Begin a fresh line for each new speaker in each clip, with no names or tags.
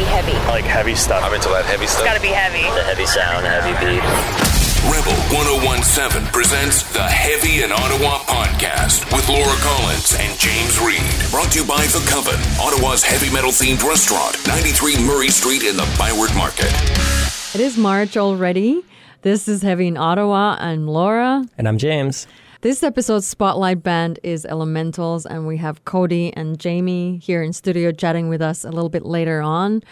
be heavy.
I like heavy stuff.
I'm into that heavy stuff.
It's gotta be heavy.
The heavy sound, heavy beat.
Rebel 1017 presents the Heavy in Ottawa podcast with Laura Collins and James Reed. Brought to you by The Coven, Ottawa's heavy metal themed restaurant, 93 Murray Street in the Byward Market.
It is March already. This is Heavy in Ottawa. I'm Laura.
And I'm James.
This episode's spotlight band is Elementals, and we have Cody and Jamie here in studio chatting with us a little bit later on.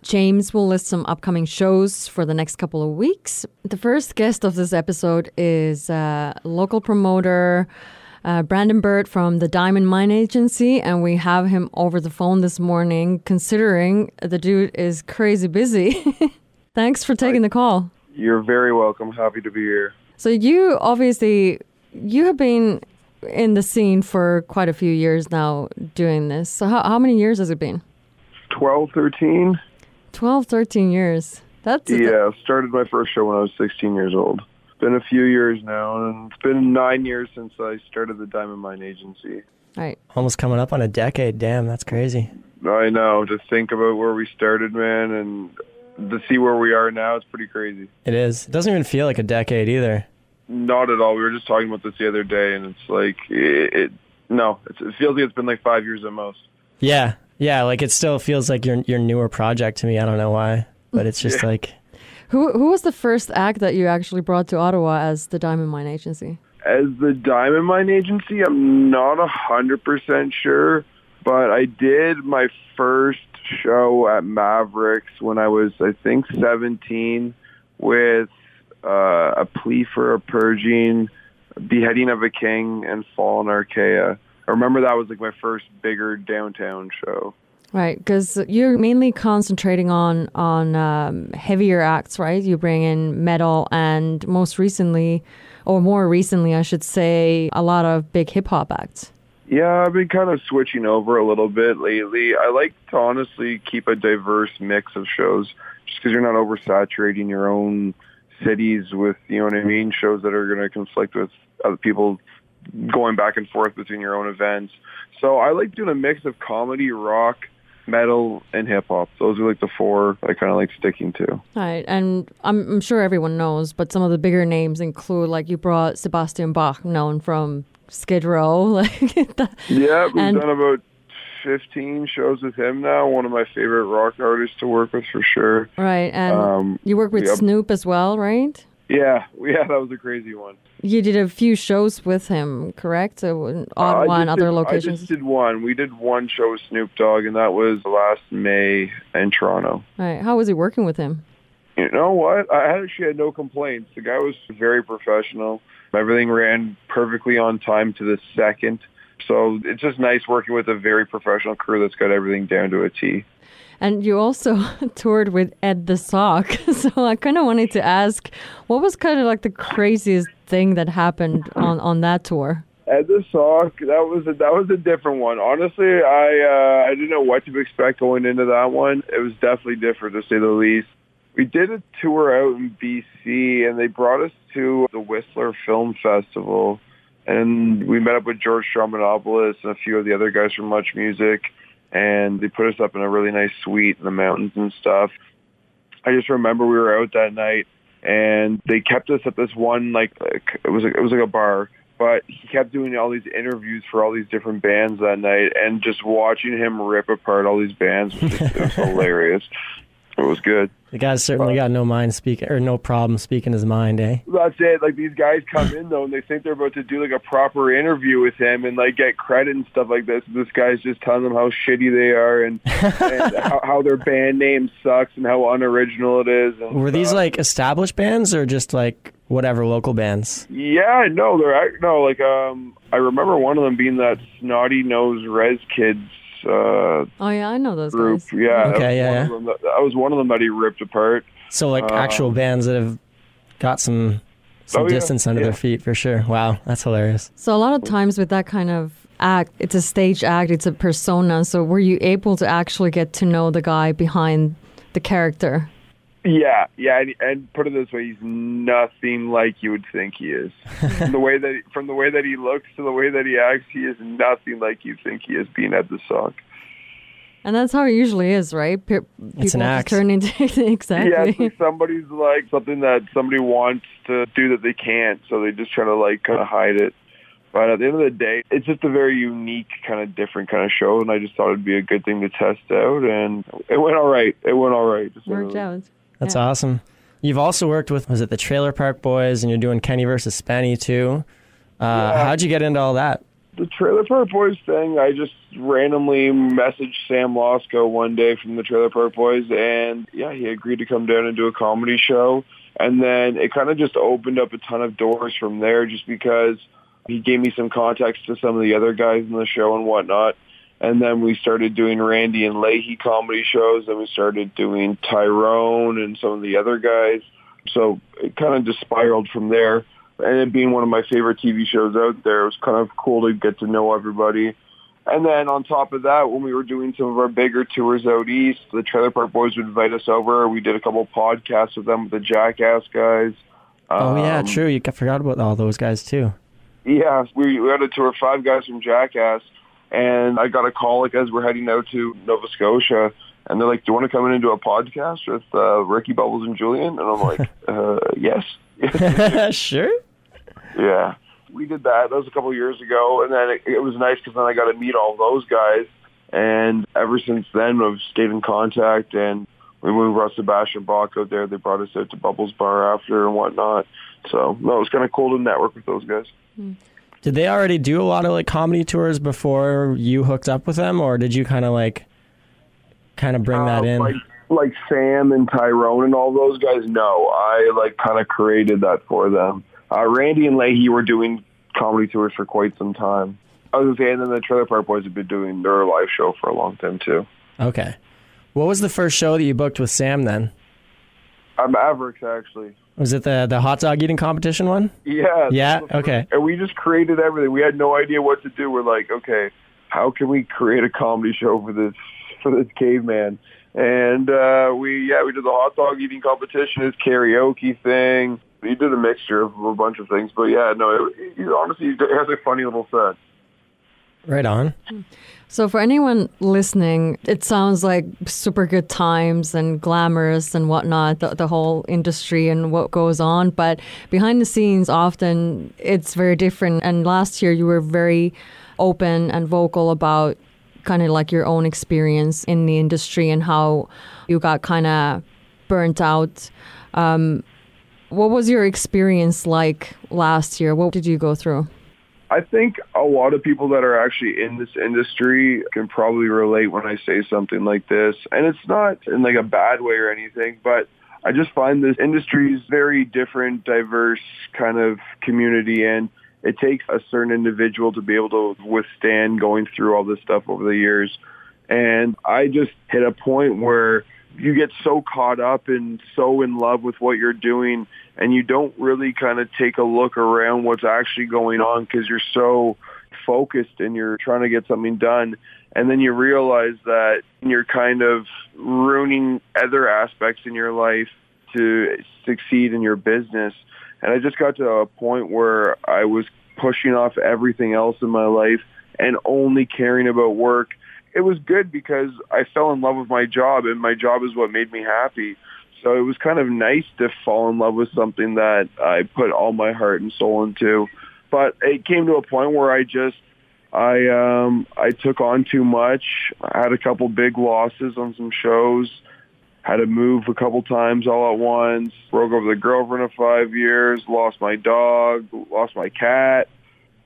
James will list some upcoming shows for the next couple of weeks. The first guest of this episode is a local promoter, uh, Brandon Bird from the Diamond Mine Agency, and we have him over the phone this morning, considering the dude is crazy busy. Thanks for taking the call.
You're very welcome. Happy to be here.
So you obviously you have been in the scene for quite a few years now doing this. So how, how many years has it been?
12, 13?
12, 13 years. That's
Yeah, started my first show when I was 16 years old. Been a few years now, and it's been nine years since I started the Diamond Mine Agency.
right.
Almost coming up on a decade. Damn, that's crazy.
I know, to think about where we started, man, and to see where we are now, it's pretty crazy.
It is. It doesn't even feel like a decade either.
Not at all. We were just talking about this the other day, and it's like, it, it no, it's, it feels like it's been like five years at most.
Yeah, yeah. Like it still feels like your your newer project to me. I don't know why, but it's just like
Who who was the first act that you actually brought to Ottawa as the Diamond Mine Agency?
As the Diamond Mine Agency, I'm not a hundred percent sure, but I did my first show at Mavericks when I was, I think, 17, with uh, a plea for a purging, beheading of a king, and fallen Archaea. I remember that was like my first bigger downtown show.
Right, because you're mainly concentrating on on um, heavier acts, right? You bring in metal, and most recently, or more recently, I should say, a lot of big hip hop acts.
Yeah, I've been kind of switching over a little bit lately. I like to honestly keep a diverse mix of shows just because you're not oversaturating your own cities with, you know what I mean, shows that are going to conflict with other people going back and forth between your own events. So I like doing a mix of comedy, rock, metal, and hip hop. Those are like the four I kind of like sticking to.
Right, and I'm, I'm sure everyone knows, but some of the bigger names include, like, you brought Sebastian Bach, known from Skid Row, like that.
Yeah, we've
And-
done about 15 shows with him now. One of my favorite rock artists to work with for sure.
Right, and
Um,
you work with. Snoop as well, right?
Yeah, yeah, that was a crazy one.
You did a few shows with him, correct? So
I
and
just
other
did- I just did one. We did one show with Snoop Dogg, and that was last May in Toronto.
Right, how was he working with him?
You know what? I actually had no complaints. The guy was very professional. Everything ran perfectly on time to the second. So it's just nice working with a very professional crew that's got everything down to a T.
And you also toured with Ed the Sock. So I kind of wanted to ask, what was kind of like the craziest thing that happened on, on that tour?
Ed the Sock, that was a, that was a different one. Honestly, I uh, I didn't know what to expect going into that one. It was definitely different to say the least. We did a tour out in BC, and they brought us to the Whistler Film Festival, and we met up with George Stroumboulopoulos and a few of the other guys from Much Music, and they put us up in a really nice suite in the mountains and stuff. I just remember we were out that night, and they kept us at this one like, it was like, it was like a bar, but he kept doing all these interviews for all these different bands that night, and just watching him rip apart all these bands was, just, was hilarious. It was good.
the guy's certainly got no mind speaking or no problem speaking his mind, eh?
That's it. Like these guys come in though, and they think they're about to do like a proper interview with him and like get credit and stuff like this. This guy's just telling them how shitty they are and, and how, how their band name sucks and how unoriginal it is. And
Were these like established bands or just like whatever local bands?
Yeah, no, they're no like um. I remember one of them being that snotty nose Rez Kids uh,
Oh, yeah, I know those
group.
guys.
Yeah,
Okay, yeah,
one
yeah.
of that, that was one of them that he ripped apart.
So like actual bands that have got some some
Oh, yeah,
distance under
yeah.
their feet for sure. Wow, that's hilarious.
So a lot of times with that kind of act, it's a stage act, it's a persona. So were you able to actually get to know the guy behind the character?
Yeah, yeah, and, and put it this way, he's nothing like you would think he is. from the way that from the way that he looks to the way that he acts, he is nothing like you think he is. Being Ed the sock.
And that's how it usually is, right? Pe- people
It's an
just
act.
turn into exactly.
Yeah, it's like somebody's like something that somebody wants to do that they can't, so they just try to like kind of hide it. But at the end of the day, it's just a very unique, kind of different kind of show, and I just thought it'd be a good thing to test out, and it went all right. It went all right. Just
Worked out.
That's
Yeah.
awesome. You've also worked with was it the Trailer Park Boys, and you're doing Kenny versus Spenny too. Uh,
Yeah.
How'd you get into all that?
the Trailer Park Boys thing, I just randomly messaged Sam Losco one day from the Trailer Park Boys, and yeah, he agreed to come down and do a comedy show. And then it kind of just opened up a ton of doors from there, just because he gave me some contacts to some of the other guys in the show and whatnot. And then we started doing Randy and Lahey comedy shows, and we started doing Tyrone and some of the other guys. So it kind of just spiraled from there and it being one of my favorite TV shows out there, it was kind of cool to get to know everybody. And then on top of that, when we were doing some of our bigger tours out east, the Trailer Park Boys would invite us over. We did a couple podcasts with them with the Jackass guys.
oh yeah,
Um,
true. You forgot about all those guys too.
Yeah, we, we had a tour of five guys from Jackass, and I got a call like as we're heading out to Nova Scotia, and they're like, "Do you want to come in and do a podcast with uh, Ricky Bubbles and Julian?" And I'm like, uh, "Yes."
sure.
Yeah, we did that. That was a couple of years ago, and then it, it was nice because then I got to meet all those guys. And ever since then, I've stayed in contact. And when we brought Sebastian Bach out there, they brought us out to Bubbles Bar after and whatnot. So no, it was kind of cool to network with those guys.
Did they already do a lot of like comedy tours before you hooked up with them, or did you kind of like kind of bring that
Uh,
in?
Like, like Sam and Tyrone and all those guys. No, I like kind of created that for them. Uh, Randy and Lahey were doing comedy tours for quite some time. I was gonna say, and then the Trailer Park Boys have been doing their live show for a long time too.
okay. What was the first show that you booked with Sam then?
Uh, Mavericks actually.
Was it the the hot dog eating competition one?
Yeah.
Yeah,
that was the
okay.
And we just created everything. We had no idea what to do. We're like, okay, how can we create a comedy show for this for this caveman? And uh, we yeah we did the hot dog eating competition, his karaoke thing. We did a mixture of a bunch of things, but yeah, no, it, it, honestly, it has a funny little set.
Right on.
So, for anyone listening, it sounds like super good times and glamorous and whatnot, the, the whole industry and what goes on. But behind the scenes, often it's very different. And last year, you were very open and vocal about kind of like your own experience in the industry and how you got kind of burnt out. Um, what was your experience like last year? What did you go through?
I think a lot of people that are actually in this industry can probably relate when I say something like this. And it's not in like a bad way or anything, but I just find this industry is very different, diverse kind of community and it takes a certain individual to be able to withstand going through all this stuff over the years. And I just hit a point where you get so caught up and so in love with what you're doing and you don't really kind of take a look around what's actually going on because you're so focused and you're trying to get something done. And then you realize that you're kind of ruining other aspects in your life to succeed in your business. And I just got to a point where I was pushing off everything else in my life and only caring about work it was good because I fell in love with my job and my job is what made me happy. So it was kind of nice to fall in love with something that I put all my heart and soul into. But it came to a point where I just I um I took on too much. I had a couple big losses on some shows. Had to move a couple times all at once. Broke up with a girlfriend of five years. Lost my dog. Lost my cat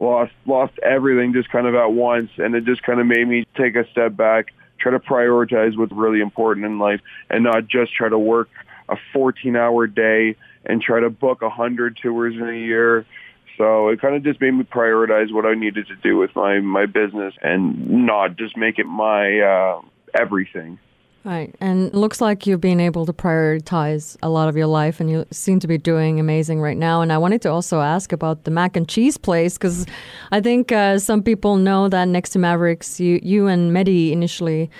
lost lost everything just kind of at once. And it just kind of made me take a step back try to prioritize what's really important in life and not just try to work a 14 hour day and try to book a hundred tours in a year. So it kind of just made me prioritize what I needed to do with my my business and not just make it my uh, everything
Right. And it looks like you've been able to prioritize a lot of your life and you seem to be doing amazing right now. And I wanted to also ask about the mac and cheese place because I think uh, some people know that next to Mavericks, you, you and Medi initially,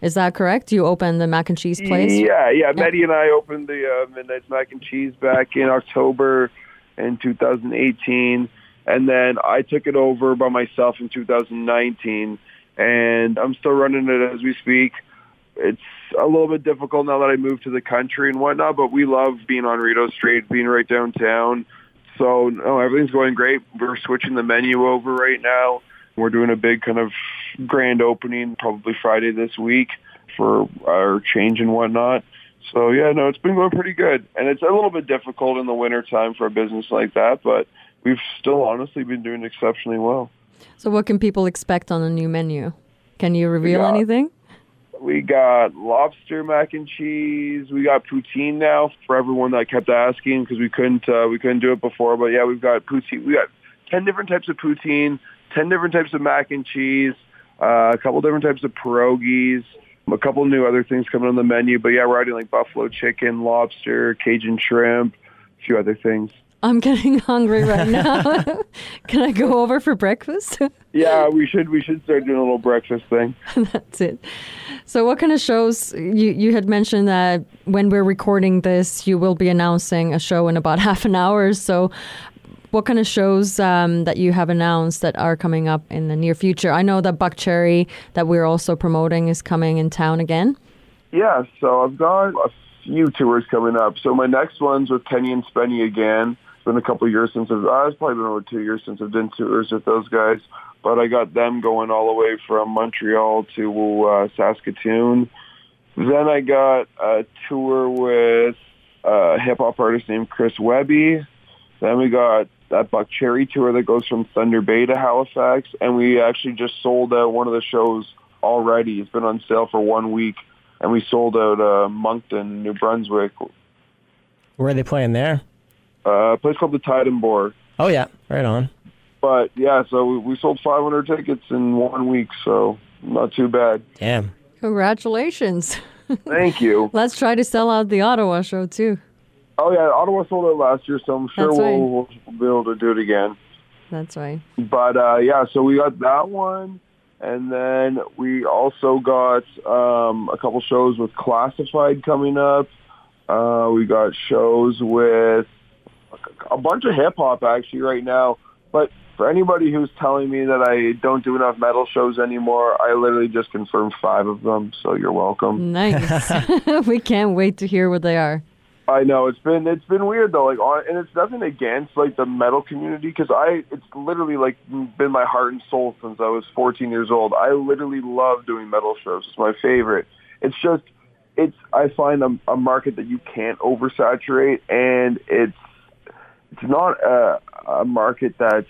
is that correct? You opened the mac and cheese place?
Yeah, yeah. Betty and I opened the uh, Midnight's Mac and Cheese back in October in 2018, and then I took it over by myself in 2019, and I'm still running it as we speak. it's a little bit difficult now that I moved to the country and whatnot, but we love being on Rideau Street, being right downtown. So no, everything's going great. We're switching the menu over right now. We're doing a big kind of grand opening probably Friday this week for our change and whatnot. So yeah, no, it's been going pretty good, and it's a little bit difficult in the winter time for a business like that, but we've still honestly been doing exceptionally well.
So, what can people expect on the new menu? Can you reveal
got-
anything?
We got lobster mac and cheese. We got poutine now for everyone that kept asking because we couldn't uh, we couldn't do it before. But yeah, we've got poutine. We got ten different types of poutine, ten different types of mac and cheese, uh, a couple different types of pierogies, a couple new other things coming on the menu. But yeah, we're adding like buffalo chicken, lobster, Cajun shrimp, a few other things.
I'm getting hungry right now. Can I go over for breakfast?
Yeah, we should we should start doing a little breakfast thing.
That's it. So, what kind of shows? You you had mentioned that when we're recording this, you will be announcing a show in about half an hour. So, what kind of shows um, that you have announced that are coming up in the near future? I know that Buckcherry that we're also promoting is coming in town again.
Yeah, so I've got a few tours coming up. So my next one's with Kenny and Spenny again. Been a couple of years since I've, uh, it's probably been over two years since I've done tours with those guys. But I got them going all the way from Montreal to uh, Saskatoon. Then I got a tour with a hip hop artist named Chris Webby. Then we got that Buckcherry tour that goes from Thunder Bay to Halifax, and we actually just sold out one of the shows already. It's been on sale for one week, and we sold out uh, Moncton, New Brunswick,
Where are they playing there?
Uh, a place called the Tide and Boar.
Oh yeah, right on.
But yeah, so we, we sold 500 tickets in one week, so not too bad.
Damn.
Congratulations!
Thank you.
Let's try to sell out the Ottawa show too.
Oh yeah, Ottawa sold out last year, so I'm sure we'll,
right.
we'll, we'll be able to do it again.
That's right.
But uh, yeah, so we got that one, and then we also got um, a couple shows with Classified coming up. Uh, we got shows with a bunch of hip hop actually right now. But for anybody who's telling me that I don't do enough metal shows anymore, I literally just confirmed five of them. So you're welcome.
Nice. we can't wait to hear what they are.
I know it's been it's been weird though, like on, and it's nothing against like the metal community because I it's literally like been my heart and soul since I was 14 years old. I literally love doing metal shows. It's my favorite. It's just it's I find a, a market that you can't oversaturate, and it's it's not a, a market that's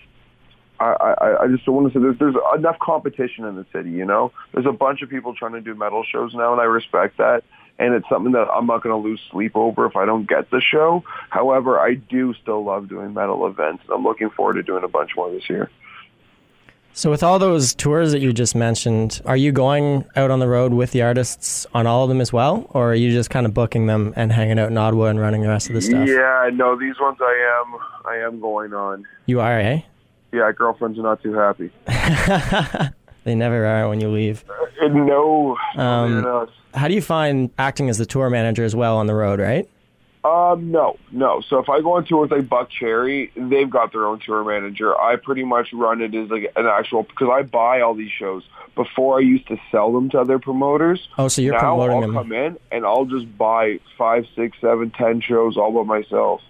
I, I, I just don't want to say there's, there's enough competition in the city, you know? There's a bunch of people trying to do metal shows now, and I respect that. And it's something that I'm not going to lose sleep over if I don't get the show. However, I do still love doing metal events, and I'm looking forward to doing a bunch more this year.
So with all those tours that you just mentioned, are you going out on the road with the artists on all of them as well, or are you just kind of booking them and hanging out in Ottawa and running the rest of the stuff?
Yeah, no, these ones I am I am going on.
You are, eh?
Yeah, girlfriends are not too happy.
They never are when you leave.
Uh, no,
Um. How do you find acting as the tour manager as well on the road, right?
Um, no, no. So if I go on tour with like Buckcherry, they've got their own tour manager. I pretty much run it as like an actual because I buy all these shows. Before I used to sell them to other promoters.
Oh, so you're promoting them.
now
promoting
I'll
them.
come in and I'll just buy five, six, seven, ten shows all by myself.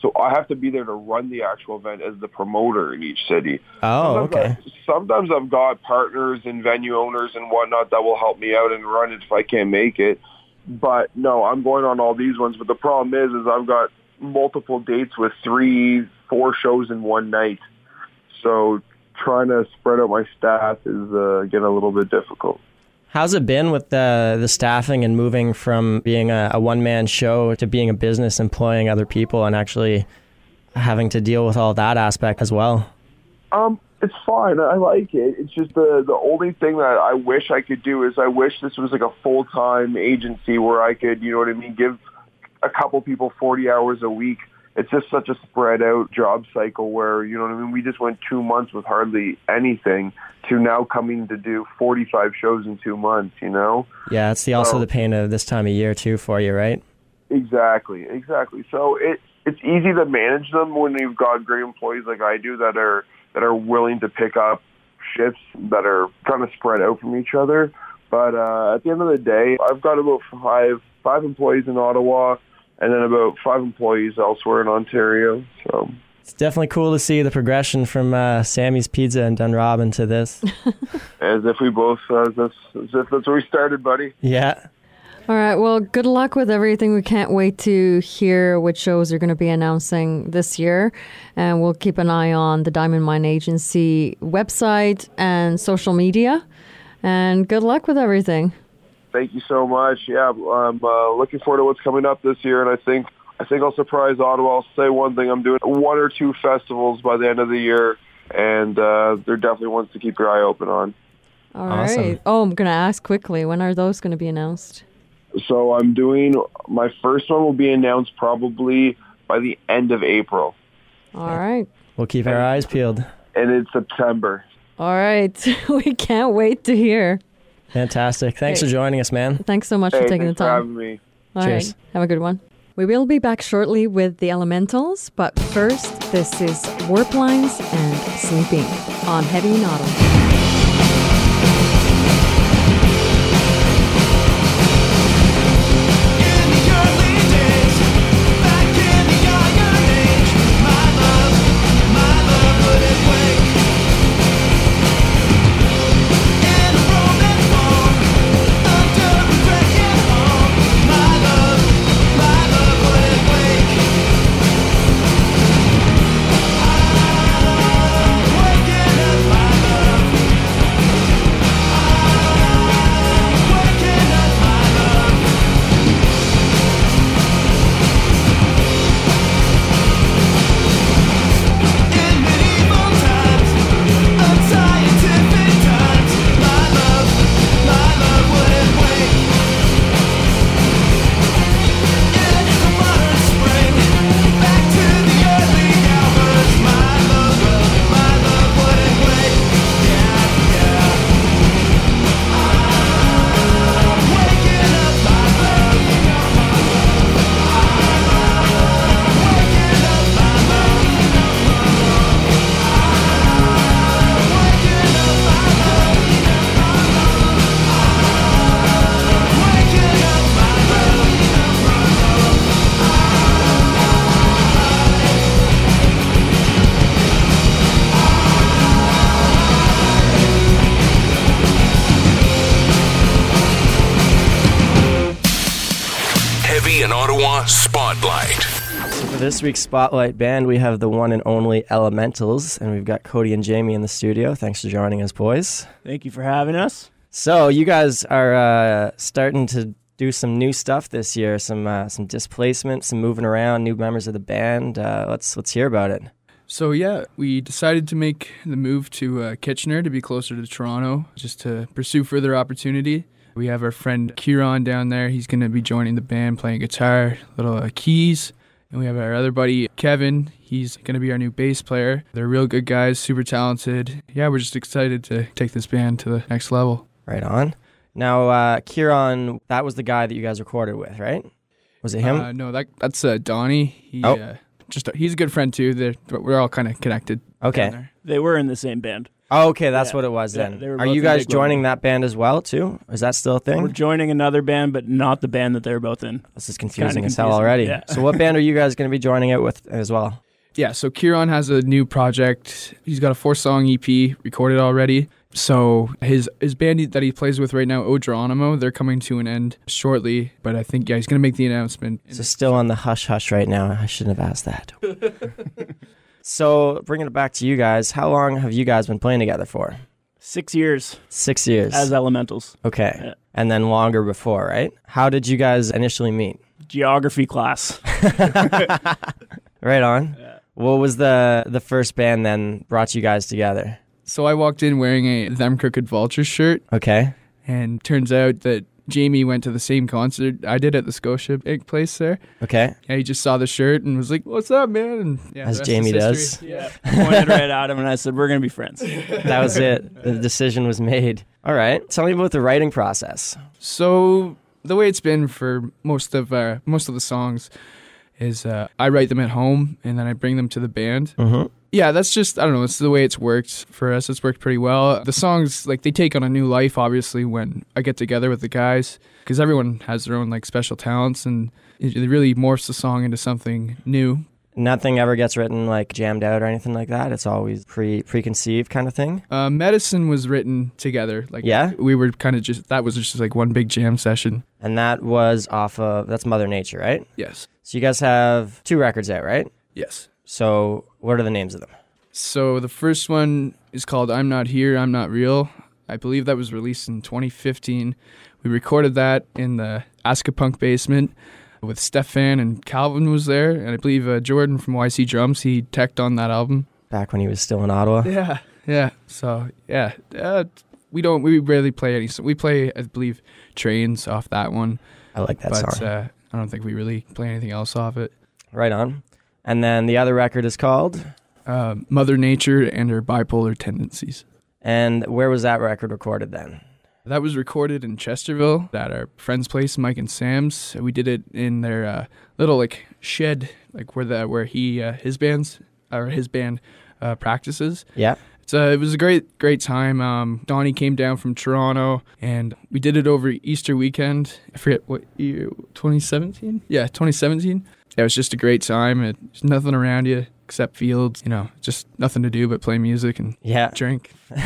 So I have to be there to run the actual event as the promoter in each city.
Oh,
Sometimes
okay.
I- sometimes I've got partners and venue owners and whatnot that will help me out and run it if I can't make it. But no, I'm going on all these ones. But the problem is, is I've got multiple dates with three, four shows in one night. So trying to spread out my staff is uh, getting a little bit difficult.
How's it been with the the staffing and moving from being a, a one man show to being a business, employing other people, and actually having to deal with all that aspect as well?
Um, it's fine. I like it. It's just the the only thing that I wish I could do is I wish this was like a full time agency where I could, you know what I mean, give a couple people forty hours a week. It's just such a spread out job cycle where, you know what I mean, we just went two months with hardly anything to now coming to do forty five shows in two months, you know?
Yeah, it's the also
Oh.
the pain of this time of year too for you, right?
Exactly, exactly. So it it's easy to manage them when you've got great employees like I do that are that are willing to pick up shifts that are kind of spread out from each other. But uh, at the end of the day, I've got about five five employees in Ottawa, and then about five employees elsewhere in Ontario. So
It's definitely cool to see the progression from uh, Sammy's Pizza and Dunrobin to this.
as if we both uh, as, if, as if that's where we started, buddy.
yeah.
All right. Well, good luck with everything. We can't wait to hear which shows you're going to be announcing this year. And we'll keep an eye on the Diamond Mine Agency website and social media. And good luck with everything.
Thank you so much. Yeah, I'm uh, looking forward to what's coming up this year, and I think I think I'll surprise Ottawa. I'll say one thing: I'm doing one or two festivals by the end of the year, and uh, they're definitely ones to keep your eye open on.
All right.
Awesome.
Oh, I'm going to ask quickly when are those going to be announced?
So I'm doing my first one will be announced probably by the end of April,
All right.
We'll keep our eyes peeled.
and it's September.
All right. we can't wait to hear.
Fantastic. Thanks
Hey.
for joining us, man.
Thanks so much
Hey,
for taking the
thanks for
time.
having me.
All
Cheers.
right. Have a good one. We will be back shortly with the elementals, but first, this is Warp Lines and Sleeping on Heavy and
this week's Spotlight Band, we have the one and only Elementals, and we've got Cody and Jamie in the studio. Thanks for joining us, boys.
Thank you for having us.
So, you guys are uh, starting to do some new stuff this year, some uh, some displacement, some moving around, new members of the band. Uh, let's let's hear about it.
So yeah, we decided to make the move to uh, Kitchener to be closer to Toronto, just to pursue further opportunity. We have our friend Kieran down there. He's going to be joining the band, playing guitar, little uh, keys. And we have our other buddy Kevin. He's going to be our new bass player. They're real good guys, super talented. Yeah, we're just excited to take this band to the next level.
Right on. Now, uh, Kieran, that was the guy that you guys recorded with, right? Was it him?
Uh, no, that that's uh, Donnie. He,
Oh.
uh, just he's a good friend too. They're, we're all kind of connected.
Okay.
They were in the same band.
Oh, okay, that's
yeah.
what it was
Yeah,
then.
they were
Are you guys
Big Level.
joining that band as well, too? Is that still a thing?
We're joining another band, but not the band that they're both in.
This is confusing
kinda
as hell already.
yeah.
So, what band are you guys going to be joining it with as well?
Yeah, so Kieran has a new project. He's got a four song EP recorded already. So his his band that he plays with right now, Odronimo, they're coming to an end shortly. But I think yeah, he's gonna make the announcement.
So, still on the hush hush right now. I shouldn't have asked that. so, bringing it back to you guys, how long have you guys been playing together for?
Six years
Six years.
as elementals.
okay.
Yeah.
And then longer before, right? How did you guys initially meet?
Geography class.
Right on. What was the the first band then brought you guys together?
So I walked in wearing a Them Crooked Vultures shirt,
Okay.
and turns out that Jamie went to the same concert I did at the Scotiabank place there.
Okay.
Yeah, he just saw the shirt and was like, "What's up, man?" And yeah,
As Jamie does.
history. Yeah.
Pointed right at him, and I said, "We're gonna be friends."
That was it. The decision was made. All right. Tell me about the writing process.
So the way it's been for most of uh, most of the songs is uh, I write them at home and then I bring them to the band.
Mm-hmm.
Yeah, that's just I don't know. It's the way it's worked for us. It's worked pretty well. The songs like they take on a new life, obviously, when I get together with the guys because everyone has their own like special talents, and it really morphs the song into something new.
Nothing ever gets written like jammed out or anything like that. It's always pre preconceived kind of thing.
Uh, Medicine was written together. Like
Yeah?
we were kind of just that was just like one big jam session.
And that was off of that's Mother Nature, right?
Yes,
So you guys have two records out, right?
yes.
So what are the names of them?
So the first one is called "I'm Not Here, I'm Not Real." I believe that was released in 2015. We recorded that in the Askapunk basement with Stefan and Calvin was there, and I believe uh, Jordan from YC Drums he teched on that album.
Back when he was still in Ottawa.
Yeah, yeah. So yeah, uh, we don't we rarely play any. So we play I believe Trains off that one,
I like that
but
song.
uh, I don't think we really play anything else off it.
right on. And then the other record is called.
Uh, Mother Nature and her bipolar tendencies.
And where was that record recorded then?
That was recorded in Chesterville at our friend's place, Mike and Sam's. We did it in their uh, little like shed, like where the where he uh, his band's or his band uh, practices.
Yeah.
It's uh, it was a great great time. Um, Donnie came down from Toronto, and we did it over Easter weekend. I forget what year, 2017. Yeah, 2017. Yeah, it was just a great time. It, there's nothing around you except fields. You know, just nothing to do but play music and
Yeah.
drink.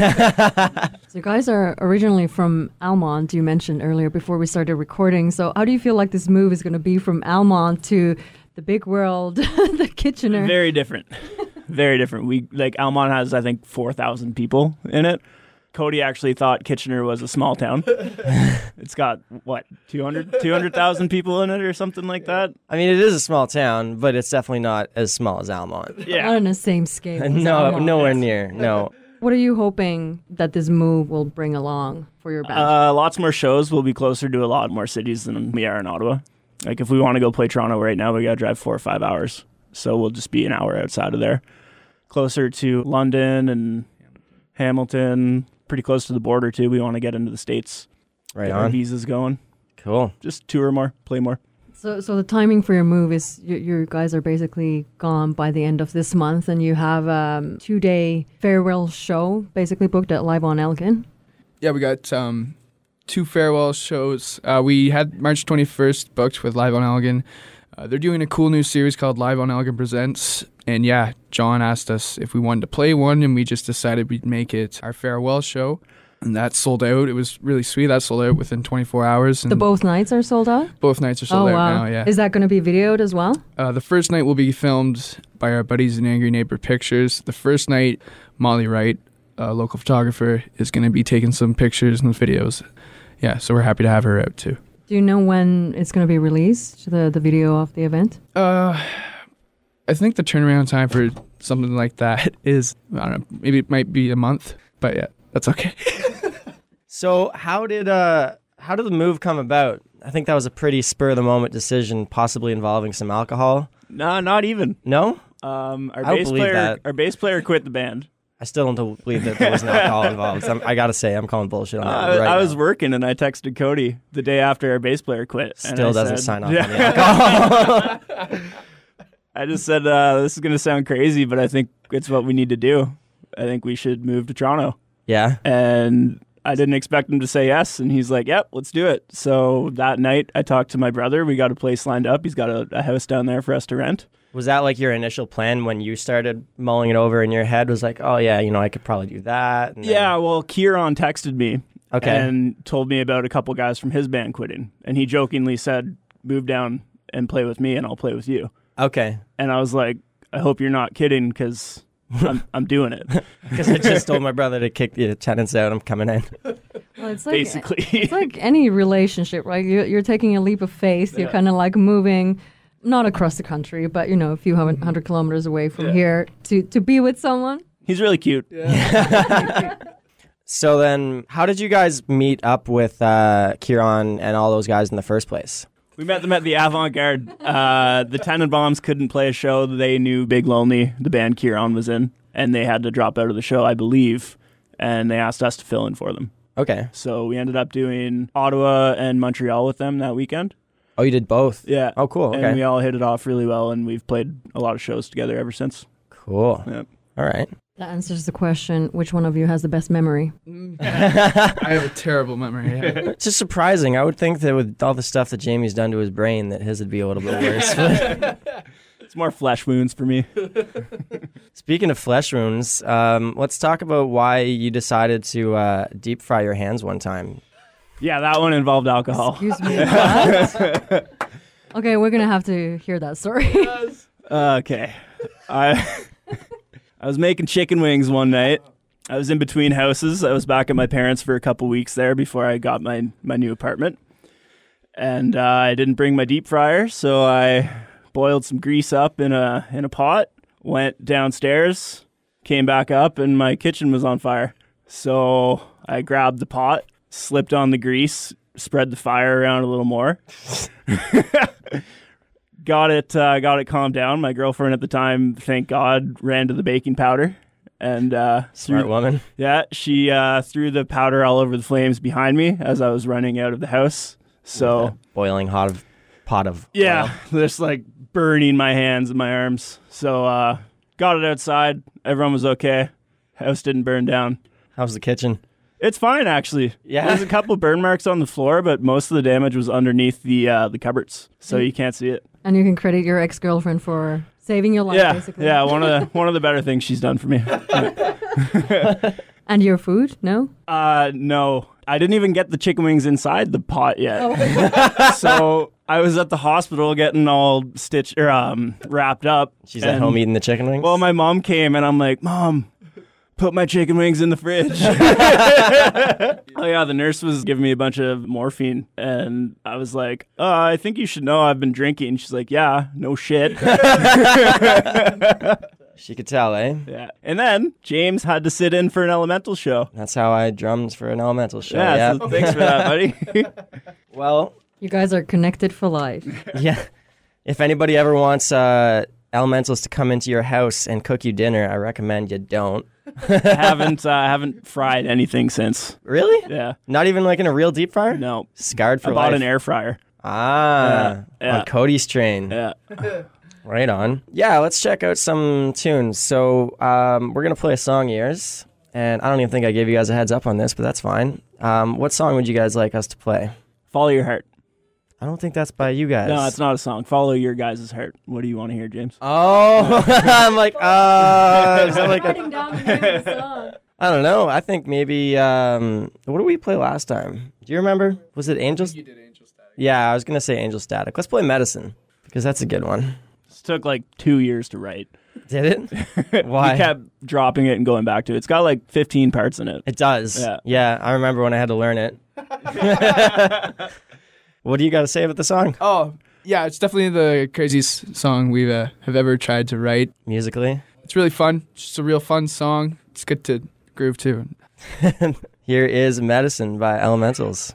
So you guys are originally from Almonte, you mentioned earlier before we started recording. So how do you feel like this move is going to be from Almonte to the big world, the Kitchener?
Very different. Very different. We like Almonte has I think four thousand people in it. Cody actually thought Kitchener was a small town. it's got what 200 200,000 people in it or something like that.
I mean, it is a small town, but it's definitely not as small as Almonte.
Not
Yeah.
on the same scale. as
no,
Almonte.
nowhere near. No.
What are you hoping that this move will bring along for your band?
Uh, lots more shows. We'll be closer to a lot more cities than we are in Ottawa. Like if we want to go play Toronto right now, we got to drive 4 or 5 hours. So we'll just be an hour outside of there. Closer to London and Hamilton, pretty close to the border too. We want to get into the states.
Right
get our
on.
visas going.
Cool.
Just tour more, play more.
so, so the timing for your move is you, you guys are basically gone by the end of this month, and you have a um, two-day farewell show basically booked at Live on Elgin.
Yeah, we got um, two farewell shows. Uh, we had March 21st booked with Live on Elgin. Uh, they're doing a cool new series called Live on Elgin Presents. And yeah, John asked us if we wanted to play one, and we just decided we'd make it our farewell show. And that sold out. It was really sweet. That sold out within 24 hours. And
The both nights are sold out.
both nights are sold
oh
out
wow!
now, yeah.
Is that going to be videoed as well?
Uh, the first night will be filmed by our buddies in Angry Neighbor Pictures. The first night, Molly Wright, a local photographer, is going to be taking some pictures and videos. Yeah, so we're happy to have her out too.
Do you know when it's going to be released? The the video of the event.
Uh, I think the turnaround time for something like that is I don't know, maybe it might be a month, but yeah, that's okay.
So how did uh how did the move come about? I think that was a pretty spur of the moment decision, possibly involving some alcohol.
No, not even.
No,
Um, our
I don't
bass
believe
player,
that.
our bass player quit the band.
I still don't believe that there was an alcohol involved. So I'm, I gotta say, I'm calling bullshit on
Uh,
that right
I was
now.
working and I texted Cody the day after our bass player quit. and
Still
I
doesn't
said-
sign off
Yeah.
on the alcohol.
I just said uh, this is going to sound crazy, but I think it's what we need to do. I think we should move to Toronto.
yeah.
And I didn't expect him to say yes, and he's like, "Yep, let's do it." So that night, I talked to my brother. We got a place lined up. He's got a, a house down there for us to rent.
Was that like your initial plan when you started mulling it over in your head? Was like, oh yeah, you know, I could probably do that. and then-
Yeah, well, Kieran texted me
Okay.
and told me about a couple guys from his band quitting, and he jokingly said, "Move down and play with me, and I'll play with you."
Okay.
And I was like, "I hope you're not kidding, because I'm, I'm doing it."
Because I just told my brother to kick the tenants out. I'm coming in.
Well, it's like
Basically,
it's like any relationship, right? You're, you're taking a leap of faith. You're kind of like moving, not across the country, but you know, a few hun- hundred kilometers away from
Yeah.
here to to be with someone.
he's really cute. Yeah.
So then, how did you guys meet up with uh, Kieran and all those guys in the first place?
We met them at the Avant Garde. Uh, the Tenenbaums couldn't play a show. They knew Big Lonely, the band Kieran was in, and they had to drop out of the show, I believe. And they asked us to fill in for them.
Okay.
So we ended up doing Ottawa and Montreal with them that weekend.
Oh, you did both.
Yeah.
Oh, cool. Okay.
And we all hit it off really well, and we've played a lot of shows together ever since.
Cool.
Yeah.
All right.
That answers the question which one of you has the best memory?
I have a terrible memory. Yeah.
It's just surprising. I would think that with all the stuff that Jamie's done to his brain, that his would be a little bit worse.
It's more flesh wounds for me.
Speaking of flesh wounds, um, let's talk about why you decided to uh, deep fry your hands one time.
Yeah, that one involved alcohol.
Excuse me. Okay, we're gonna have to hear that story.
Okay. I I was making chicken wings one night. I was in between houses. I was back at my parents for a couple weeks there before I got my my new apartment. And uh, I didn't bring my deep fryer, so I boiled some grease up in a in a pot, went downstairs, came back up and my kitchen was on fire. So I grabbed the pot, slipped on the grease, spread the fire around a little more. got it uh, got it calmed down. My girlfriend at the time, thank God, ran to the baking powder and uh,
Smart
threw-
woman.
Yeah, she uh, threw the powder all over the flames behind me as I was running out of the house. So
Boiling hot of, pot of
yeah,
oil.
just like burning my hands and my arms. So uh, got it outside. Everyone was okay. House didn't burn down.
How's the kitchen?
It's fine actually.
Yeah?
there's a couple burn marks on the floor, but most of the damage was underneath the uh, the cupboards, so you can't see it.
And you can credit your ex girlfriend for saving your life,
yeah,
basically.
yeah, one of the one of the better things she's done for me.
And your food? No?
Uh, no, I didn't even get the chicken wings inside the pot yet.
Oh.
so I was at the hospital getting all stitched or um wrapped up.
She's at home eating the chicken wings.
Well, my mom came and I'm like, Mom, put my chicken wings in the fridge. oh yeah, the nurse was giving me a bunch of morphine, and I was like, uh, I think you should know I've been drinking. She's like, Yeah, no shit.
she could tell, eh?
yeah, and then James had to sit in for an elemental show.
That's how I drummed for an elemental show.
Yeah,
Yeah.
so thanks for that, buddy.
well,
You guys are connected for life.
yeah. If anybody ever wants uh, elementals to come into your house and cook you dinner, I recommend you don't.
I haven't uh, haven't fried anything since.
Really?
Yeah,
Not even like in a real deep fryer?
no.
Scarred for
I bought
life.
an air fryer.
Ah,
Yeah,
on Cody's train.
Yeah.
Right on. Yeah, let's check out some tunes. So um, we're gonna play a song yours, and I don't even think I gave you guys a heads up on this, but that's fine. Um, what song would you guys like us to play?
Follow your heart.
I don't think that's by you guys.
No, it's not a song. Follow your guys' heart. What do you want to hear, James?
Oh, I'm like, uh, is that like a,
down the name of the song.
I don't know. I think maybe. Um, what did we play last time? Do you remember? Was it Angels?
You did Angel Static.
Yeah, I was gonna say Angel Static. Let's play Medicine because that's a good one.
This took like two years to write.
Did it? Why?
We kept dropping it and going back to it. It's got like 15 parts in it.
It does.
Yeah.
Yeah, I remember when I had to learn it. What do you got to say about the song
Oh, yeah, it's definitely the craziest song we uh, have ever tried to write.
musically?
It's really fun. It's just a real fun song. It's good to groove to.
Here is Medicine by Elementals.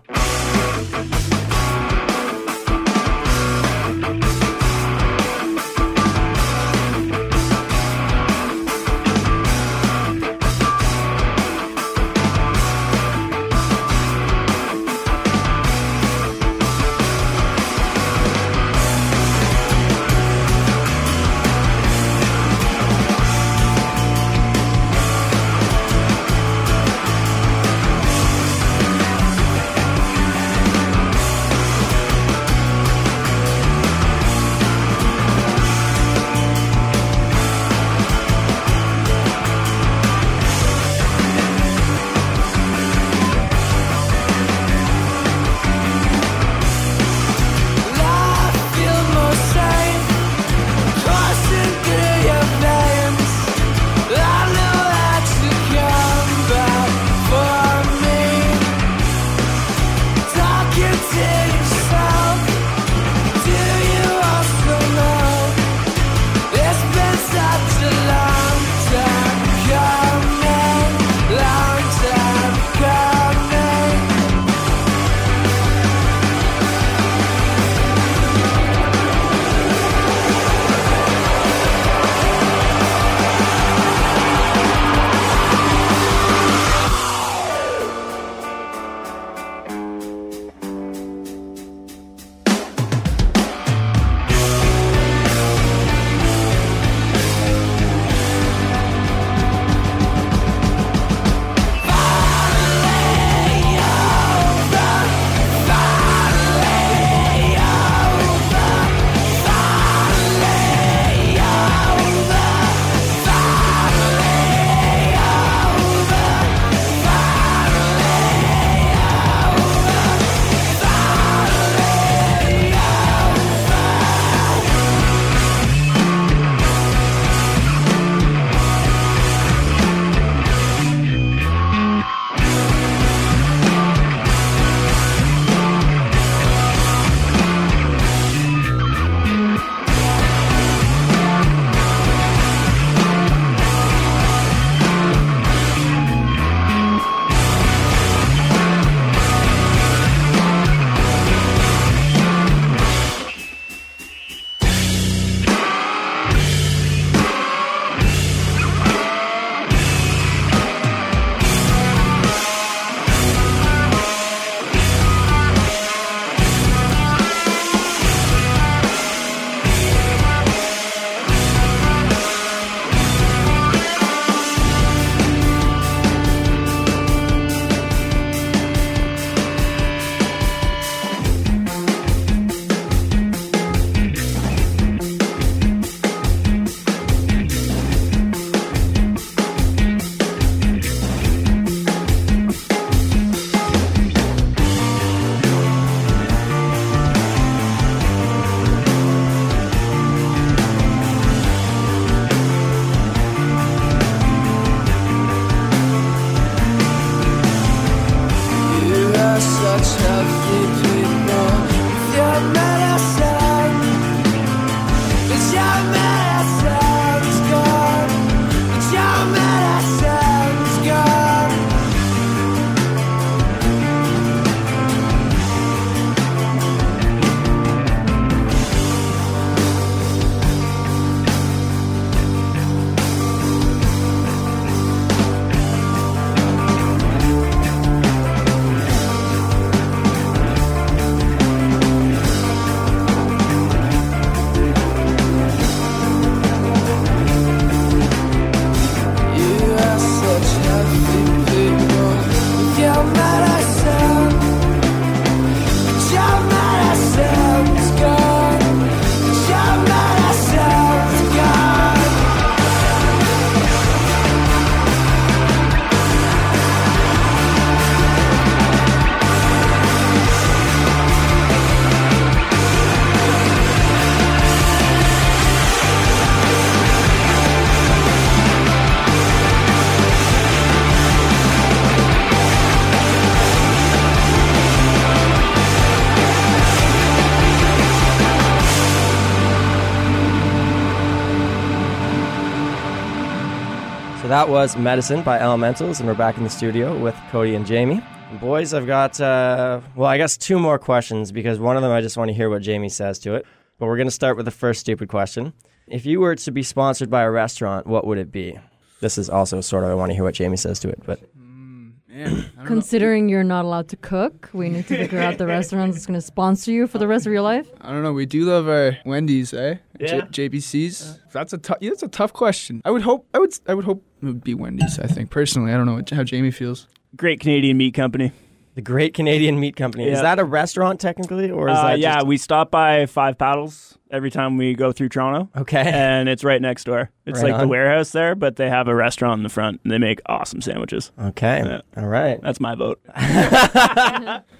That was Medicine by Elementals, and we're back in the studio with Cody and Jamie. Boys, I've got, uh, well, I guess two more questions because one of them I just want to hear what Jamie says to it. But we're going to start with the first stupid question. If you were to be sponsored by a restaurant, what would it be? This is also sort of, I want to hear what Jamie says to it, but
Man, I don't know.
Considering you're not allowed to cook, we need to figure out the restaurant that's going to sponsor you for the rest of your life.
I don't know. We do love our Wendy's, eh?
Yeah.
J- JBC's. That's a tough. Yeah, that's a tough question. I would hope. I would. I would hope it would be Wendy's. I think personally. I don't know what, how Jamie feels.
Great Canadian Meat Company.
the Great Canadian Meat Company. Is that a restaurant technically, or is
Uh,
that
yeah,
just-
we stop by Five Paddles every time we go through Toronto,
okay?
and it's right next door. It's
Right
like the warehouse there, but they have a restaurant in the front, and they make awesome sandwiches.
okay,
Yeah.
all right.
That's my vote.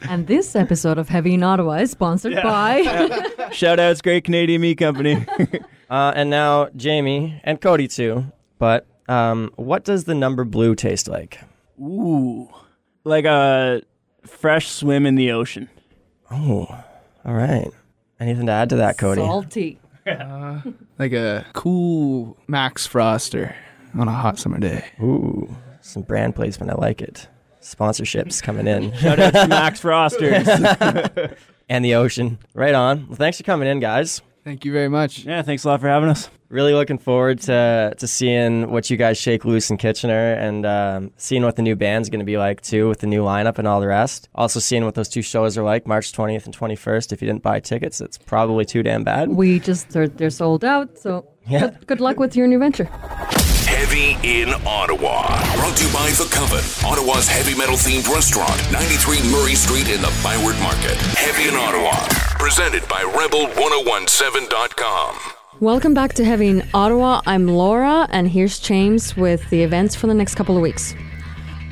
And this episode of Heavy in Ottawa is sponsored
Yeah.
by.
Shout outs, Great Canadian Meat Company.
Uh, and now Jamie and Cody too. But um, what does the number blue taste like?
Ooh, like a fresh swim in the ocean.
Oh, all right. Anything to add to that, Cody?
Salty.
Like a cool Mac's Froster on a hot summer day.
Ooh, some brand placement. I like it. Sponsorships coming in.
Shout out to Mac's Frosters.
and the ocean. Right on. Well, thanks for coming in, guys.
Thank you very much.
yeah, thanks a lot for having us.
Really looking forward to to seeing what you guys shake loose in Kitchener and um, seeing what the new band's going to be like too with the new lineup and all the rest. Also seeing what those two shows are like, March 20th and 21st. If you didn't buy tickets, it's probably too damn bad.
We just heard they're sold out, so
Yeah.
good, good luck with your new venture.
Heavy in Ottawa. Brought to you by The Coven, Ottawa's heavy metal themed restaurant, 93 Murray Street in the Byward Market. Heavy in Ottawa. Presented by Rebel1017.com.
Welcome back to Heavy in Ottawa. I'm Laura, and here's James with the events for the next couple of weeks.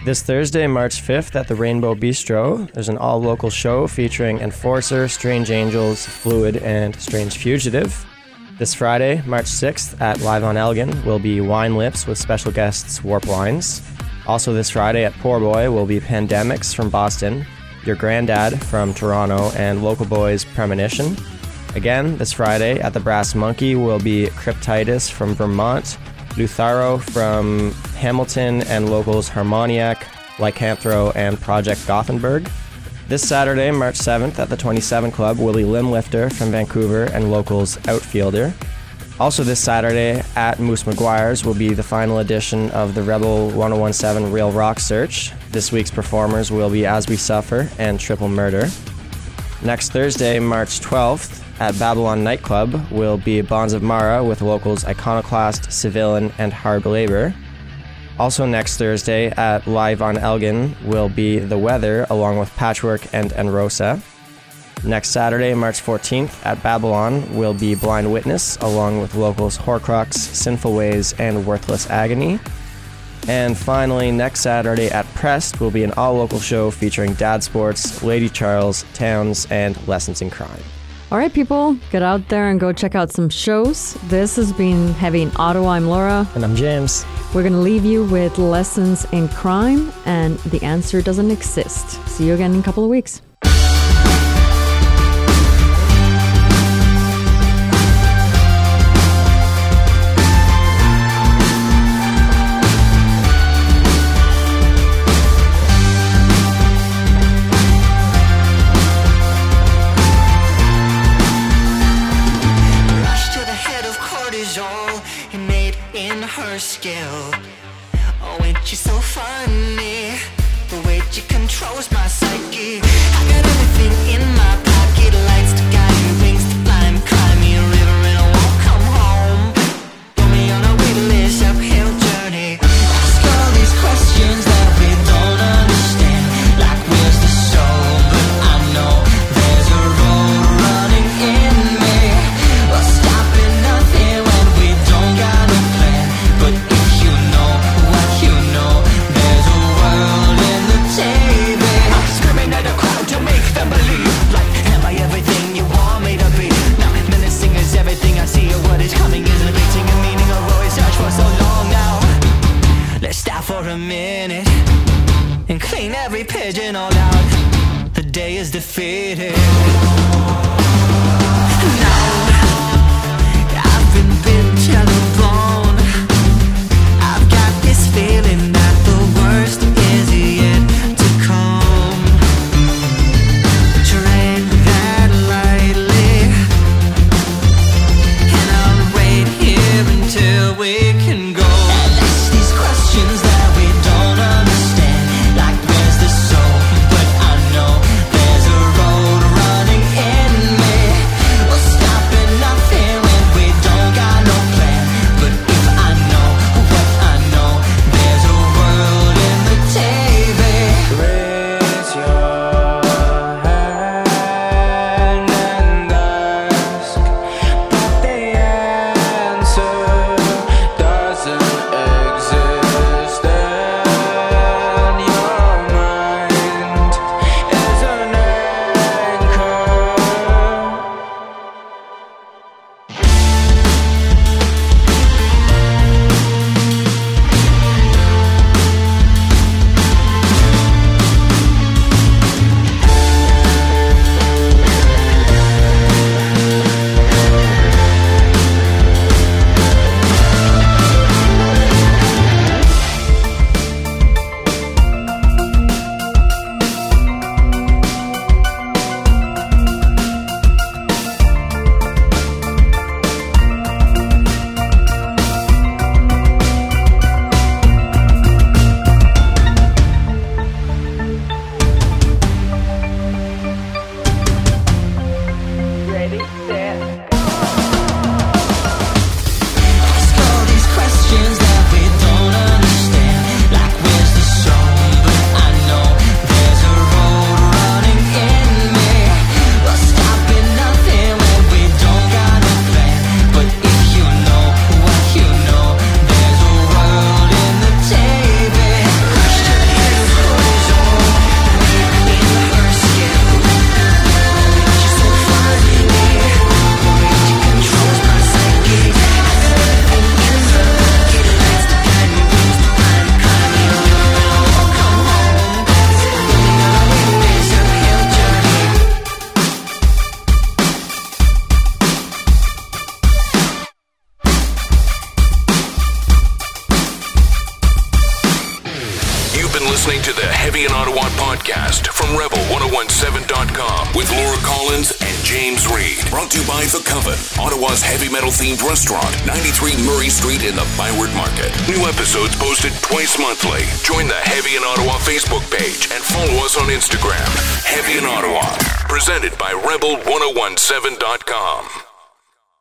This Thursday, March 5th, at the Rainbow Bistro, there's an all local show featuring Enforcer, Strange Angels, Fluid, and Strange Fugitive. This Friday, March 6th, at Live on Elgin, will be Wine Lips with special guests Warp Wines. Also, this Friday at Pour Boy will be Pandemics from Boston, Your Granddad from Toronto, and Local Boys Premonition. Again, this Friday at the Brass Monkey will be Cryptitis from Vermont, Lutharo from Hamilton, and locals Harmoniac, Lycanthro, and Project Gothenburg. This Saturday, March 7th, at the 27 Club, Willie Limblifter from Vancouver and locals Outfielder. Also, this Saturday at Moose McGuire's will be the final edition of the Rebel 1017 Real Rock Search. This week's performers will be As We Suffer and Triple Murder. Next Thursday, March 12th, at Babylon Nightclub will be Bonds of Mara with locals Iconoclast, Civilian, and Hard Labor. Also, next Thursday at Live on Elgin will be The Weather along with Patchwork and Enrosa. Next Saturday, March 14th at Babylon will be Blind Witness along with locals Horcrux, Sinful Ways, and Worthless Agony. And finally, next Saturday at Pressed will be an all local show featuring Dad Sports, Lady Charles, Towns, and Lessons in Crime.
All right, people, get out there and go check out some shows. This has been Heavy in Ottawa. I'm Laura.
And I'm James.
We're going to leave you with lessons in crime, and the answer doesn't exist. See you again in a couple of weeks.
Restaurant,